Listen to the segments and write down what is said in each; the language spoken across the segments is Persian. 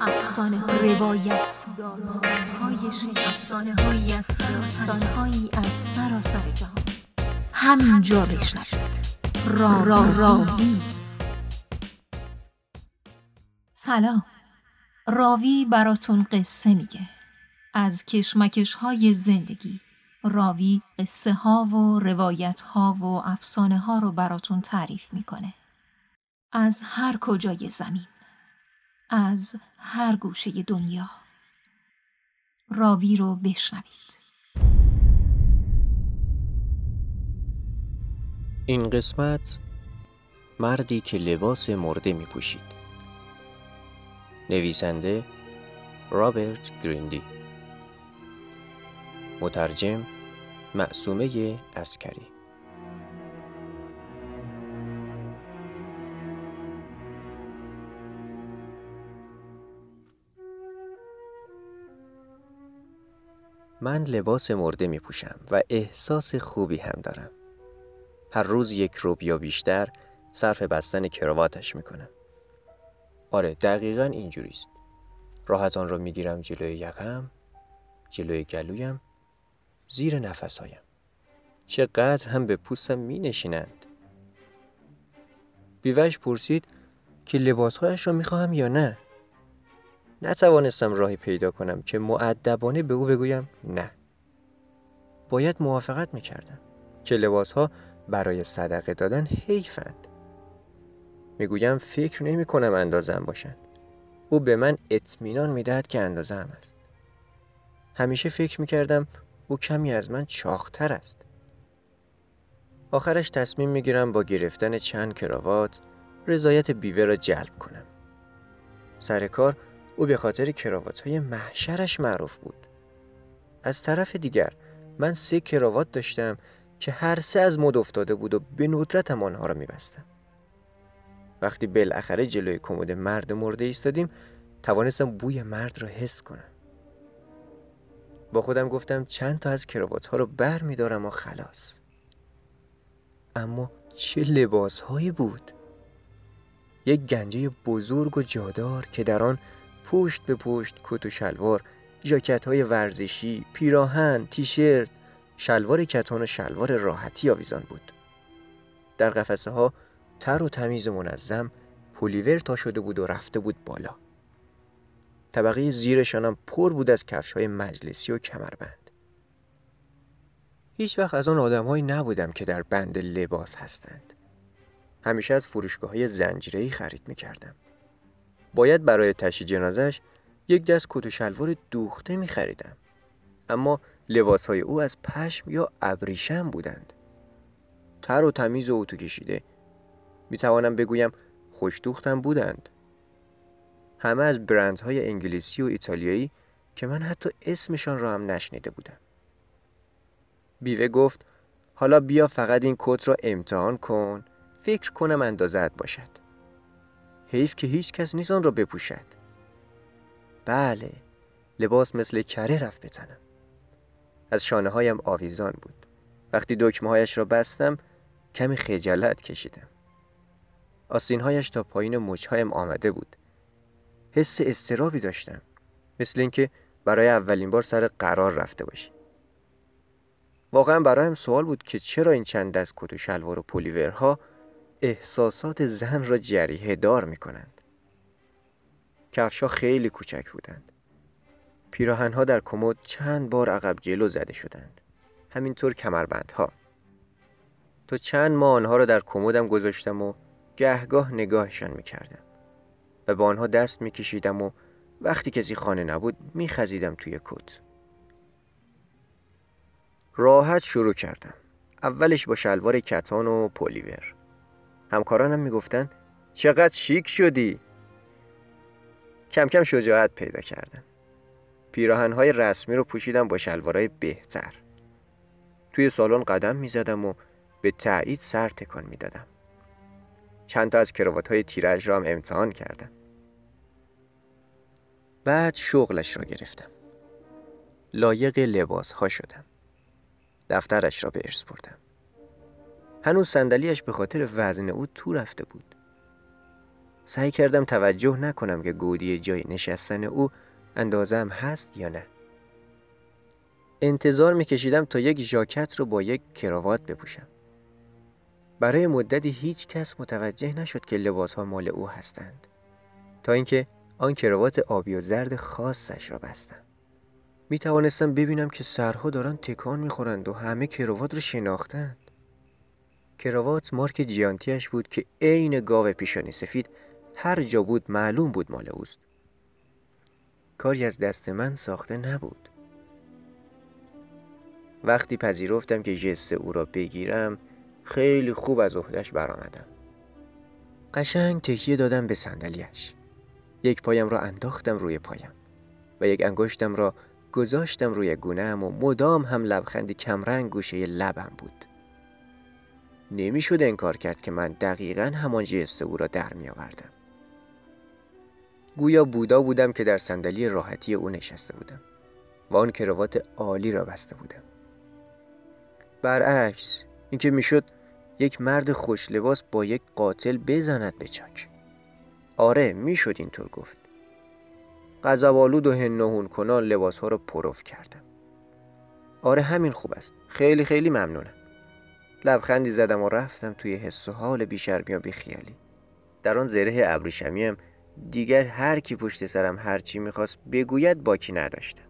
افسانه روایت داستان های افسانه هایی از داستان هایی از سراسر جهان. همینجا بشنوید. را را راوی. سلام. راوی براتون قصه میگه. از کشمکش های زندگی. راوی قصه ها و روایت ها و افسانه ها رو براتون تعریف می‌کنه. از هر کجای زمین. از هر گوشه دنیا. راوی رو بشنوید. این قسمت مردی که لباس مرده می پوشید نویسنده رابرت گریندی. مترجم معصومه اسکری من لباس مرده می پوشم و احساس خوبی هم دارم. هر روز یک روب یا بیشتر صرف بستن کراواتش می کنم. آره دقیقا اینجوریست. راحت آن را می گیرم جلوی یقم، جلوی گلویم، زیر نفسهایم. چقدر هم به پوستم می نشینند. بیوش پرسید که لباسهایش را می خواهم یا نه؟ نتوانستم راهی پیدا کنم که معدبانه به او بگویم نه. باید موافقت می‌کردم که لباس ها برای صدقه دادن حیفند. می‌گویم فکر نمی کنم اندازم باشند. او به من اطمینان می‌دهد که اندازه هم است. همیشه فکر می‌کردم او کمی از من چاختر است. آخرش تصمیم می‌گیرم با گرفتن چند کراوات رضایت بیوه را جلب کنم. سر کار او به خاطر کراوات های محشرش معروف بود. از طرف دیگر من سه کراوات داشتم که هر سه از مد افتاده بود و به ندرتم آنها را میبستم. وقتی بالاخره جلوی کمد مرد مرده ایستادیم توانستم بوی مرد را حس کنم. با خودم گفتم چند تا از کراوات ها رو بر می دارم و خلاص. اما چه لباس هایی بود؟ یک گنجه بزرگ و جادار که در آن پشت به پشت کت و شلوار ژاکت های ورزشی پیراهن تیشرت. شلوار کتان و شلوار راحتی آویزان بود. در قفسه ها تر و تمیز و منظم پولیور تا شده بود و رفته بود بالا. طبقه زیرشانم پر بود از کفش های مجلسی و کمربند. هیچ وقت از آن آدمهایی نبودم که در بند لباس هستند. همیشه از فروشگاه های زنجیره‌ای خرید می کردم. باید برای تشی جنازش یک دست کت و شلوار دوخته می خریدم. اما لباس های او از پشم یا ابریشم بودند. تر و تمیز و اتو کشیده. می توانم بگویم خوش دوختم بودند. همه از برندهای انگلیسی و ایتالیایی که من حتی اسمشان را هم نشنیده بودم. بیوه گفت حالا بیا فقط این کت را امتحان کن فکر کنم اندازت باشد. حیف که هیچ کس نیست آن را بپوشد. بله لباس مثل کره رفت بتنم از شانه هایم آویزان بود. وقتی دکمه هایش را بستم کمی خجالت کشیدم. آسین هایش تا پایین مچهایم آمده بود. حس استرابی داشتم مثل اینکه برای اولین بار سر قرار رفته باشی. واقعا برایم سوال بود که چرا این چند دست کت و شلوار و پلیورها احساسات زن را جریه دار می کنند. کفشا خیلی کوچک بودند. پیراهنها در کمد چند بار عقب جلو زده شدند. همینطور کمربندها. تو چند ماه آنها را در کمدم گذاشتم و گهگاه نگاهشان می کردم. و با آنها دست می کشیدم و وقتی کسی خانه نبود می خزیدم توی کت. راحت شروع کردم. اولش با شلوار کتان و پلیور. همکارانم می‌گفتن چقدر شیک شدی؟ کم کم شجاعت پیدا کردم پیراهنهای رسمی رو پوشیدم با شلوارهای بهتر. توی سالن قدم می‌زدم و به تایید سر تکان می‌دادم. چند تا از کراوات های تیرج را هم امتحان کردم. بعد شغلش را گرفتم. لایق لباس ها شدم. دفترش را به ارث بردم. هنوز صندلیاش به خاطر وزن او تو رفته بود سعی کردم توجه نکنم که گودی جای نشستن او اندازم هست یا نه. انتظار میکشیدم تا یک ژاکت رو با یک کراوات بپوشم. برای مدتی هیچ کس متوجه نشد که لباس ها مال او هستند. تا اینکه آن کراوات آبی و زرد خاصش را بستم. می توانستم ببینم که سرها دارن تکان می‌خورند و همه کراوات رو شناختند. کراوات مارک جیانتیش بود که عین گاو پیشانی سفید هر جا بود معلوم بود مال اوست. کاری از دست من ساخته نبود. وقتی پذیرفتم که جست او را بگیرم خیلی خوب از عهدهش برآمدم. قشنگ تکیه دادم به صندلیاش. یک پایم را انداختم روی پایم و یک انگشتم را گذاشتم روی گونهام و مدام هم لبخندی کمرنگ گوشه لبم بود. نمی‌شد انکار کرد که من دقیقا همان جست او را در می آوردم. گویا بودا بودم که در صندلی راحتی او نشسته بودم و آن کراوات عالی را بسته بودم. برعکس اینکه می‌شد یک مرد خوش لباس با یک قاتل بزند به چاک. آره می‌شد اینطور گفت. غضبآلود و هنهون کنان لباس ها را پروف کردم. آره همین خوب است. خیلی خیلی ممنونم. لبخندی زدم و رفتم توی حس و حال بیشرمی و بیخیالی. در آن زره ابریشمیم دیگر هر کی پشت سرم هر چی می‌خواست بگوید باکی نداشتم.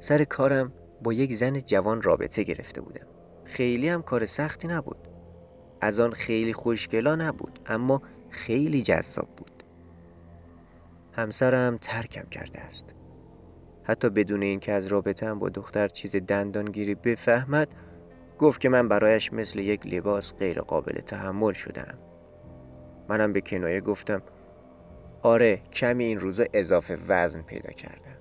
سر کارم با یک زن جوان رابطه گرفته بودم. خیلی هم کار سختی نبود. از آن خیلی خوشگلا نبود اما خیلی جذاب بود. همسرم ترکم کرده است. حتی بدون اینکه از رابطه با دختر چیز دندانگیری بفهمد گفت که من برایش مثل یک لباس غیر قابل تحمل شدم منم به کنایه گفتم آره کمی این روزا اضافه وزن پیدا کردم.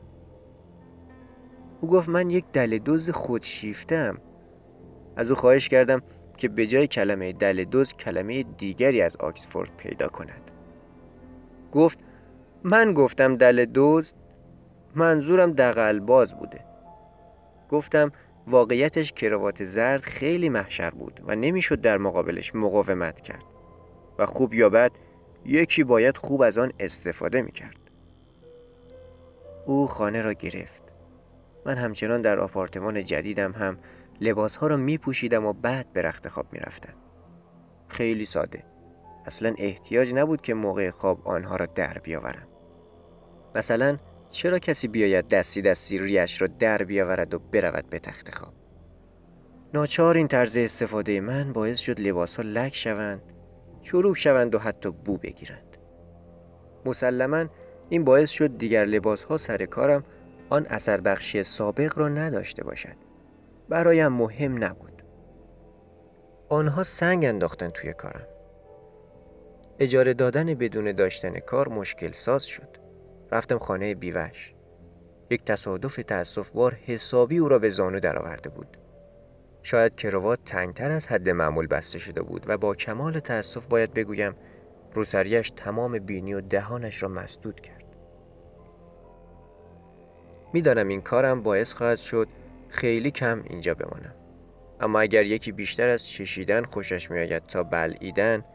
او گفت من یک دل دوز خودشیفتم از او خواهش کردم که به جای کلمه دل دوز کلمه دیگری از آکسفورد پیدا کند. گفت من گفتم دل دوز منظورم دقل باز بوده گفتم واقعیتش کراوات زرد خیلی محشر بود و نمی‌شد در مقابلش مقاومت کرد و خوب یا بد یکی باید خوب از آن استفاده می‌کرد او خانه را گرفت من همچنان در آپارتمان جدیدم هم لباس ها را می پوشیدم و بعد به رخت خواب می رفتم. خیلی ساده. اصلا احتیاج نبود که موقع خواب آنها را در بیاورم. مثلا چرا کسی بیاید دستی دستی ریش را در بیاورد و برود به تخت خواب؟ ناچار این طرز استفاده من باعث شد لباس ها لک شوند چروک شوند و حتی بو بگیرند. مسلما این باعث شد دیگر لباس ها سر کارم آن اثر بخشی سابق را نداشته باشد. برایم مهم نبود. آنها سنگ انداختن توی کارم. اجاره دادن بدون داشتن کار مشکل ساز شد. رفتم خانه بیوش یک تصادف تأصف بار حسابی او را به زانو درآورده بود. شاید کروات تنگتر از حد معمول بسته شده بود و با کمال تأسف باید بگویم روسریش تمام بینی و دهانش را مسدود کرد. می‌دانم این کارم باعث خواهد شد خیلی کم اینجا بمانم. اما اگر یکی بیشتر از چشیدن خوشش میآید تا بلعیدن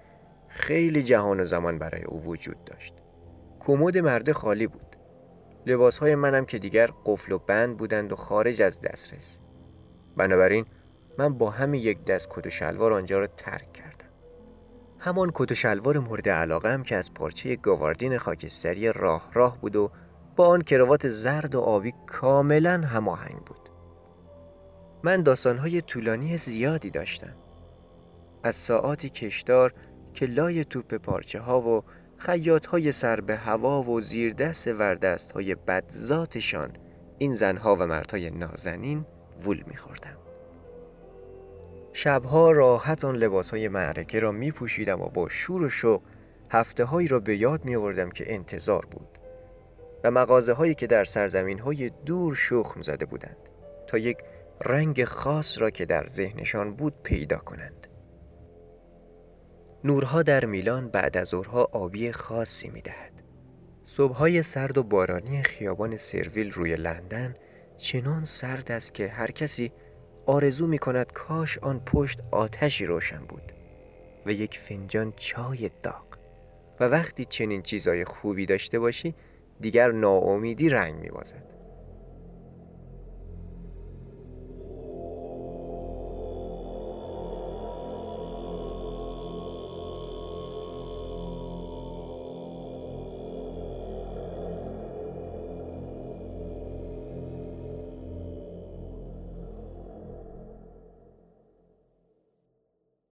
خیلی جهان و زمان برای او وجود داشت. کمد مرده خالی بود. لباس های منم که دیگر قفل و بند بودند و خارج از دسترس. بنابراین من با همین یک دست کت و شلوار آنجا را ترک کردم. همان کت و شلوار مورد علاقه که از پارچه گاواردین خاکستری راه راه بود و با آن کراوات زرد و آبی کاملا هماهنگ بود. من داستانهای طولانی زیادی داشتم. از ساعاتی کشدار که لای توپ پارچه ها و خیاط های سر به هوا و زیر دست وردست های بدذاتشان این زنها و مردهای نازنین وول میخوردم. شبها راحت آن لباس های معرکه را می پوشیدم و با شور و شوق هفته هایی را به یاد می آوردم که انتظار بود و مغازه هایی که در سرزمین های دور شخم زده بودند تا یک رنگ خاص را که در ذهنشان بود پیدا کنند. نورها در میلان بعد از ظهرها آبی خاصی می دهد. صبحهای سرد و بارانی خیابان سرویل روی لندن چنان سرد است که هر کسی آرزو می کند کاش آن پشت آتشی روشن بود و یک فنجان چای داغ و وقتی چنین چیزای خوبی داشته باشی دیگر ناامیدی رنگ میبازد